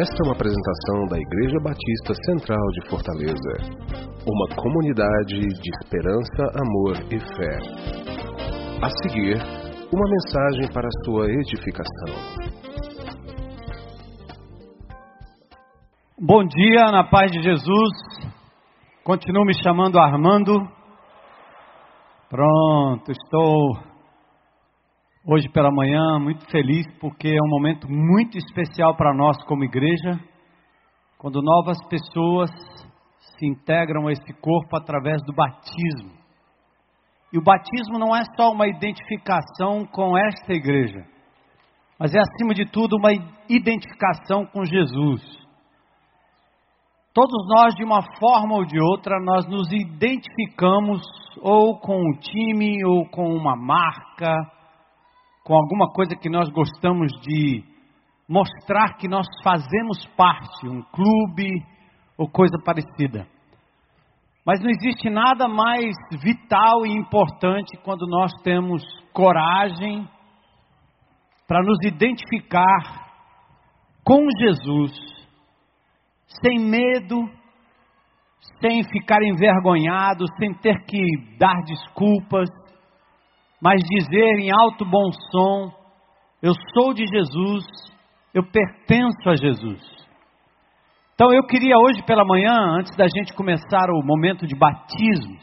Esta é uma apresentação da Igreja Batista Central de Fortaleza, uma comunidade de esperança, amor e fé. A seguir, uma mensagem para sua edificação. Bom dia, na paz de Jesus. Continuo me chamando Armando. Pronto, estou hoje pela manhã, muito feliz porque é um momento muito especial para nós como igreja, quando novas pessoas se integram a esse corpo através do batismo. E o batismo não é só uma identificação com esta igreja, mas é acima de tudo uma identificação com Jesus. Todos nós, de uma forma ou de outra, nós nos identificamos ou com um time, ou com uma marca, com alguma coisa que nós gostamos de mostrar que nós fazemos parte, um clube ou coisa parecida. Mas não existe nada mais vital e importante quando nós temos coragem para nos identificar com Jesus, sem medo, sem ficar envergonhado, sem ter que dar desculpas, mas dizer em alto bom som: Eu sou de Jesus, eu pertenço a Jesus. Então eu queria hoje pela manhã, antes da gente começar o momento de batismo,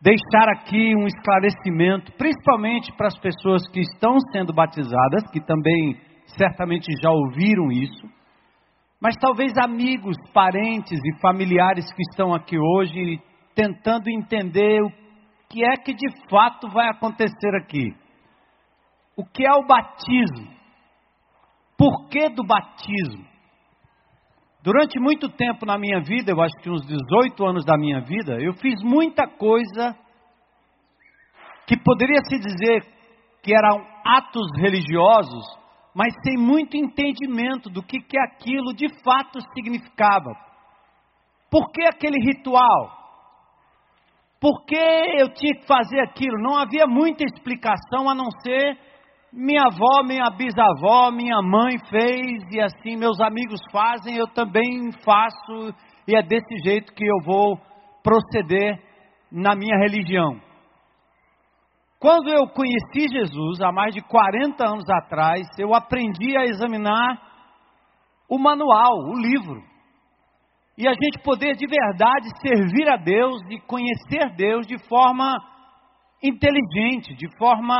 deixar aqui um esclarecimento, principalmente para as pessoas que estão sendo batizadas, que também certamente já ouviram isso, mas talvez amigos, parentes e familiares que estão aqui hoje tentando entender o que é que de fato vai acontecer aqui. O que é o batismo? Por que do batismo? Durante muito tempo na minha vida, eu acho que uns 18 anos da minha vida, eu fiz muita coisa que poderia se dizer que eram atos religiosos, mas sem muito entendimento do que, que aquilo de fato significava. Por que aquele ritual? Por que eu tinha que fazer aquilo? Não havia muita explicação a não ser minha avó, minha bisavó, minha mãe fez e assim meus amigos fazem, eu também faço e é desse jeito que eu vou proceder na minha religião. Quando eu conheci Jesus, há mais de 40 anos atrás, eu aprendi a examinar o manual, o livro e a gente poder de verdade servir a Deus e conhecer Deus de forma inteligente, de forma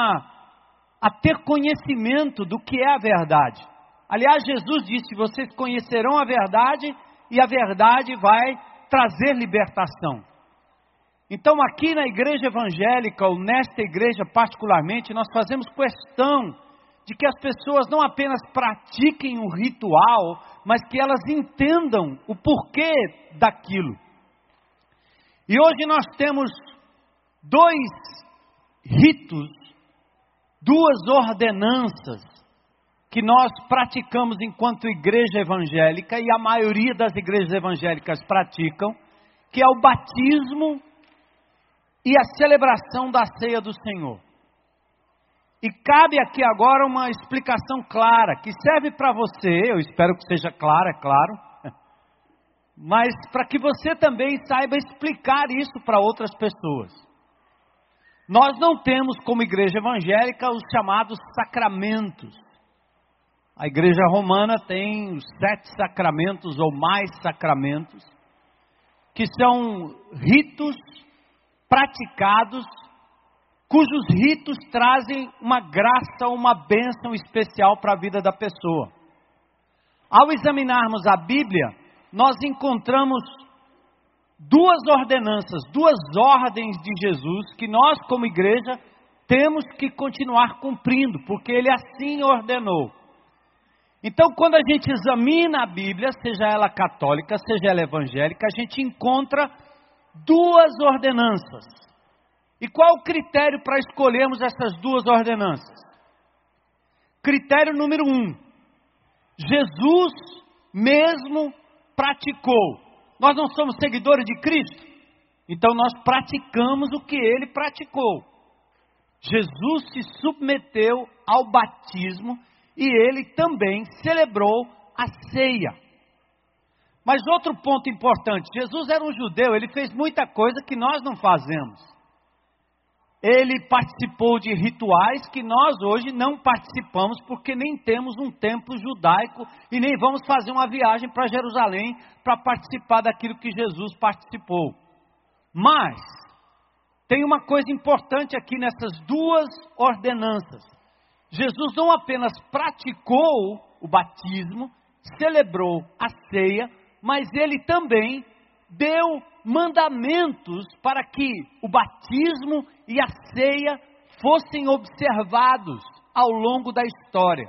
a ter conhecimento do que é a verdade. Aliás, Jesus disse: vocês conhecerão a verdade e a verdade vai trazer libertação. Então, aqui na igreja evangélica, ou nesta igreja particularmente, nós fazemos questão de que as pessoas não apenas pratiquem o ritual, mas que elas entendam o porquê daquilo. E hoje nós temos dois ritos, duas ordenanças que nós praticamos enquanto igreja evangélica e a maioria das igrejas evangélicas praticam, que é o batismo e a celebração da ceia do Senhor. E cabe aqui agora uma explicação clara, que serve para você, eu espero que seja clara, é claro, mas para que você também saiba explicar isso para outras pessoas. Nós não temos como igreja evangélica os chamados sacramentos. A igreja romana tem os sete sacramentos ou mais sacramentos, que são ritos praticados cujos ritos trazem uma graça, uma bênção especial para a vida da pessoa. Ao examinarmos a Bíblia, nós encontramos duas ordenanças, duas ordens de Jesus que nós, como igreja, temos que continuar cumprindo, porque Ele assim ordenou. Então, quando a gente examina a Bíblia, seja ela católica, seja ela evangélica, a gente encontra duas ordenanças. E qual o critério para escolhermos essas duas ordenanças? Critério número um: Jesus mesmo praticou. Nós não somos seguidores de Cristo, então nós praticamos o que ele praticou. Jesus se submeteu ao batismo e ele também celebrou a ceia. Mas outro ponto importante: Jesus era um judeu, ele fez muita coisa que nós não fazemos. Ele participou de rituais que nós hoje não participamos, porque nem temos um templo judaico e nem vamos fazer uma viagem para Jerusalém para participar daquilo que Jesus participou. Mas, tem uma coisa importante aqui nessas duas ordenanças. Jesus não apenas praticou o batismo, celebrou a ceia, mas ele também deu mandamentos para que o batismo e a ceia fossem observados ao longo da história.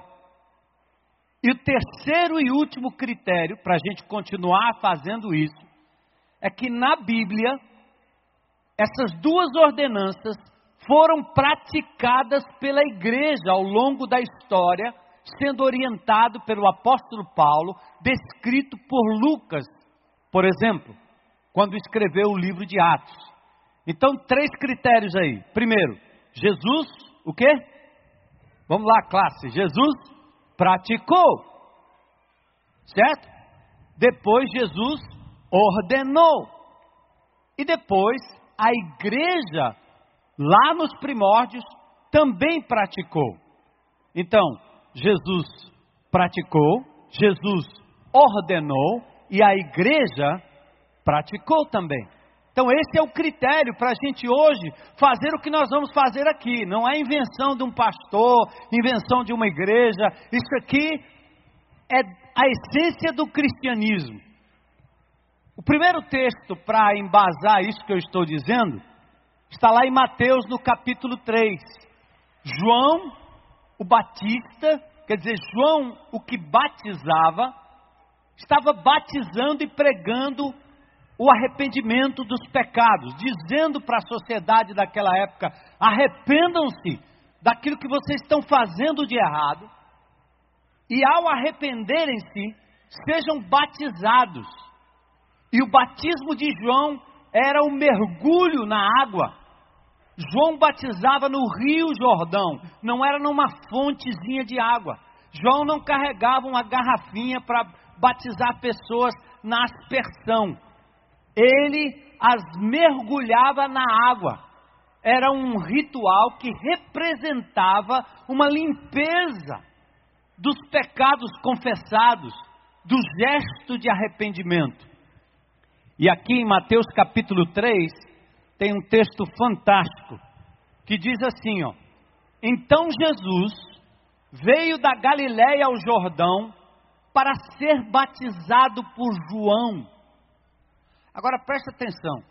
E o terceiro e último critério para a gente continuar fazendo isso é que na Bíblia essas duas ordenanças foram praticadas pela igreja ao longo da história, sendo orientado pelo apóstolo Paulo, descrito por Lucas, por exemplo, quando escreveu o livro de Atos. Então, três critérios aí. Primeiro, Jesus, o quê? Vamos lá, classe. Jesus praticou. Certo? Depois Jesus ordenou. E depois a igreja lá nos primórdios, também praticou. Então, Jesus praticou, Jesus ordenou e a igreja praticou também. Então, esse é o critério para a gente hoje fazer o que nós vamos fazer aqui. Não é invenção de um pastor, invenção de uma igreja. Isso aqui é a essência do cristianismo. O primeiro texto para embasar isso que eu estou dizendo Está lá em Mateus no capítulo 3. João, o Batista, quer dizer, João, o que batizava, estava batizando e pregando o arrependimento dos pecados, dizendo para a sociedade daquela época: arrependam-se daquilo que vocês estão fazendo de errado, e ao arrependerem-se, sejam batizados. E o batismo de João era um mergulho na água João batizava no Rio Jordão, não era numa fontezinha de água. João não carregava uma garrafinha para batizar pessoas na aspersão. Ele as mergulhava na água. Era um ritual que representava uma limpeza dos pecados confessados, do gesto de arrependimento. E aqui em Mateus capítulo 3, tem um texto fantástico que diz assim, ó: Então Jesus veio da Galiléia ao Jordão para ser batizado por João. Agora preste atenção.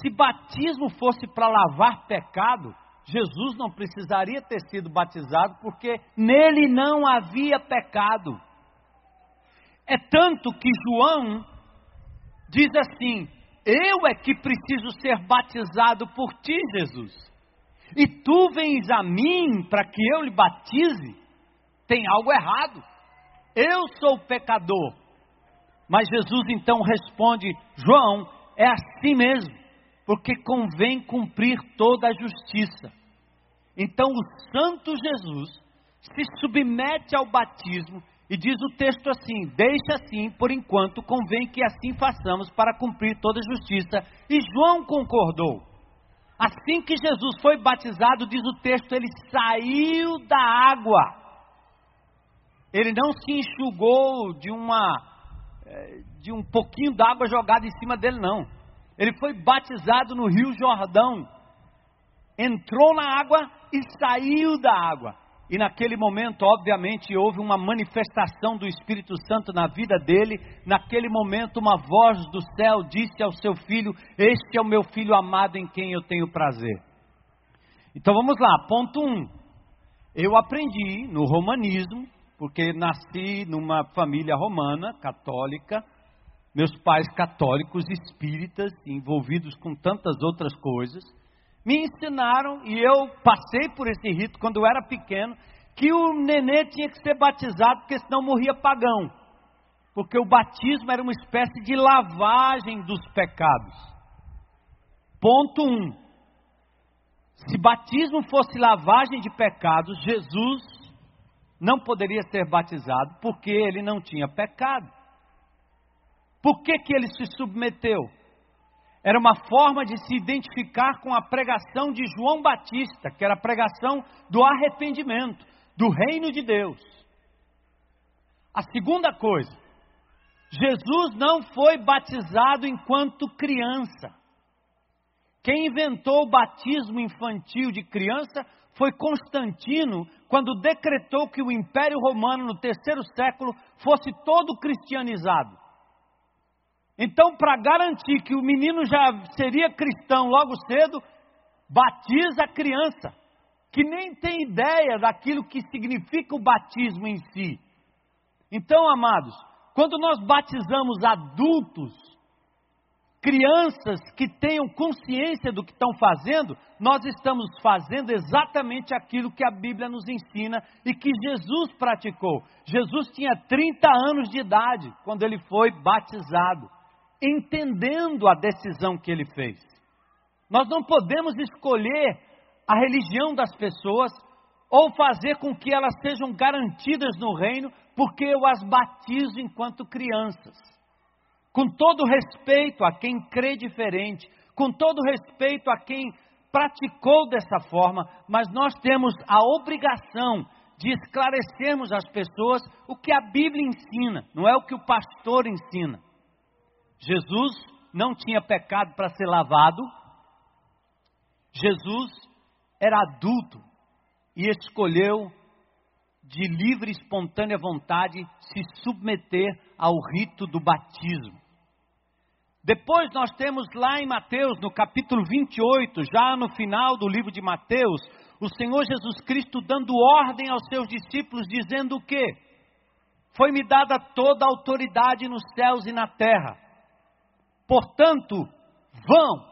Se batismo fosse para lavar pecado, Jesus não precisaria ter sido batizado, porque nele não havia pecado. É tanto que João diz assim: eu é que preciso ser batizado por ti, Jesus. E tu vens a mim para que eu lhe batize? Tem algo errado. Eu sou pecador. Mas Jesus então responde: João, é assim mesmo, porque convém cumprir toda a justiça. Então o Santo Jesus se submete ao batismo e diz o texto assim: Deixa assim, por enquanto, convém que assim façamos para cumprir toda a justiça. E João concordou. Assim que Jesus foi batizado, diz o texto, ele saiu da água. Ele não se enxugou de uma de um pouquinho d'água jogada em cima dele, não. Ele foi batizado no Rio Jordão. Entrou na água e saiu da água. E naquele momento, obviamente, houve uma manifestação do Espírito Santo na vida dele. Naquele momento, uma voz do céu disse ao seu filho: Este é o meu filho amado em quem eu tenho prazer. Então vamos lá, ponto 1. Um. Eu aprendi no romanismo, porque nasci numa família romana, católica, meus pais católicos, espíritas, envolvidos com tantas outras coisas me ensinaram, e eu passei por esse rito quando eu era pequeno, que o nenê tinha que ser batizado, porque senão morria pagão. Porque o batismo era uma espécie de lavagem dos pecados. Ponto 1. Um. Se batismo fosse lavagem de pecados, Jesus não poderia ser batizado porque ele não tinha pecado. Por que, que ele se submeteu? Era uma forma de se identificar com a pregação de João Batista, que era a pregação do arrependimento, do reino de Deus. A segunda coisa, Jesus não foi batizado enquanto criança. Quem inventou o batismo infantil de criança foi Constantino, quando decretou que o Império Romano no terceiro século fosse todo cristianizado. Então, para garantir que o menino já seria cristão logo cedo, batiza a criança, que nem tem ideia daquilo que significa o batismo em si. Então, amados, quando nós batizamos adultos, crianças que tenham consciência do que estão fazendo, nós estamos fazendo exatamente aquilo que a Bíblia nos ensina e que Jesus praticou. Jesus tinha 30 anos de idade quando ele foi batizado entendendo a decisão que ele fez. Nós não podemos escolher a religião das pessoas ou fazer com que elas sejam garantidas no reino, porque eu as batizo enquanto crianças. Com todo respeito a quem crê diferente, com todo respeito a quem praticou dessa forma, mas nós temos a obrigação de esclarecermos às pessoas o que a Bíblia ensina, não é o que o pastor ensina. Jesus não tinha pecado para ser lavado. Jesus era adulto e escolheu de livre e espontânea vontade se submeter ao rito do batismo. Depois nós temos lá em Mateus, no capítulo 28, já no final do livro de Mateus, o Senhor Jesus Cristo dando ordem aos seus discípulos, dizendo o quê? Foi-me dada toda a autoridade nos céus e na terra. Portanto, vão,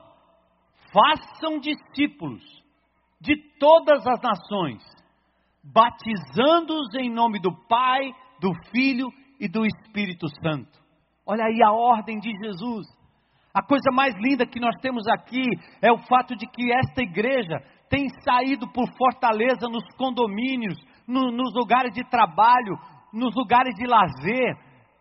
façam discípulos de todas as nações, batizando-os em nome do Pai, do Filho e do Espírito Santo. Olha aí a ordem de Jesus. A coisa mais linda que nós temos aqui é o fato de que esta igreja tem saído por fortaleza nos condomínios, no, nos lugares de trabalho, nos lugares de lazer,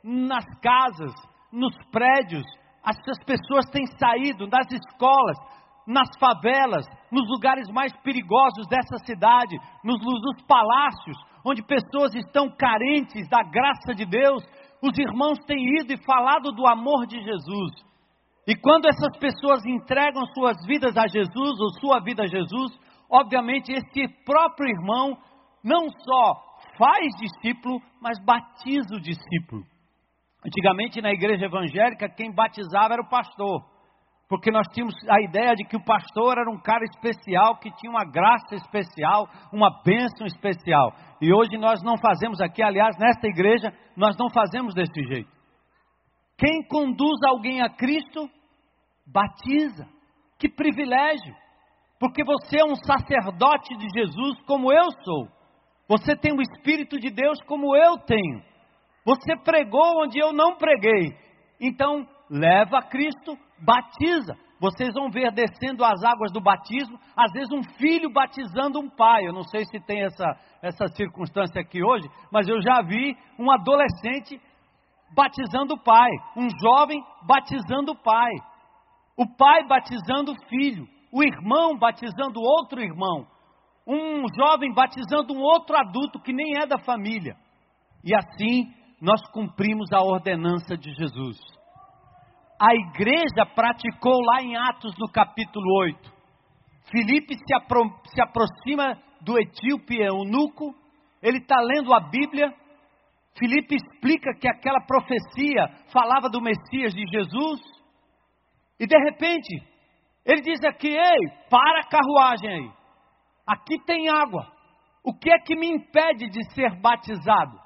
nas casas, nos prédios, essas pessoas têm saído das escolas, nas favelas, nos lugares mais perigosos dessa cidade, nos, nos palácios, onde pessoas estão carentes da graça de Deus, os irmãos têm ido e falado do amor de Jesus. E quando essas pessoas entregam suas vidas a Jesus, ou sua vida a Jesus, obviamente esse próprio irmão não só faz discípulo, mas batiza o discípulo. Antigamente na igreja evangélica, quem batizava era o pastor, porque nós tínhamos a ideia de que o pastor era um cara especial, que tinha uma graça especial, uma bênção especial. E hoje nós não fazemos aqui, aliás, nesta igreja, nós não fazemos desse jeito. Quem conduz alguém a Cristo, batiza. Que privilégio! Porque você é um sacerdote de Jesus como eu sou. Você tem o Espírito de Deus como eu tenho. Você pregou onde eu não preguei. Então, leva a Cristo, batiza. Vocês vão ver descendo as águas do batismo, às vezes um filho batizando um pai. Eu não sei se tem essa, essa circunstância aqui hoje, mas eu já vi um adolescente batizando o pai, um jovem batizando o pai, o pai batizando o filho, o irmão batizando outro irmão, um jovem batizando um outro adulto que nem é da família. E assim nós cumprimos a ordenança de Jesus. A igreja praticou lá em Atos no capítulo 8. Filipe se, apro se aproxima do etíope eunuco, ele está lendo a Bíblia. Filipe explica que aquela profecia falava do Messias de Jesus. E de repente, ele diz aqui: Ei, para a carruagem aí. Aqui tem água. O que é que me impede de ser batizado?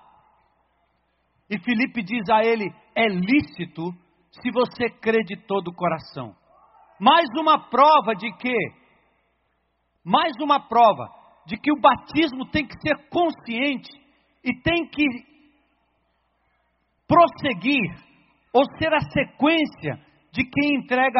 E Filipe diz a ele: é lícito se você crê de todo o coração. Mais uma prova de que, mais uma prova de que o batismo tem que ser consciente e tem que prosseguir ou ser a sequência de quem entrega a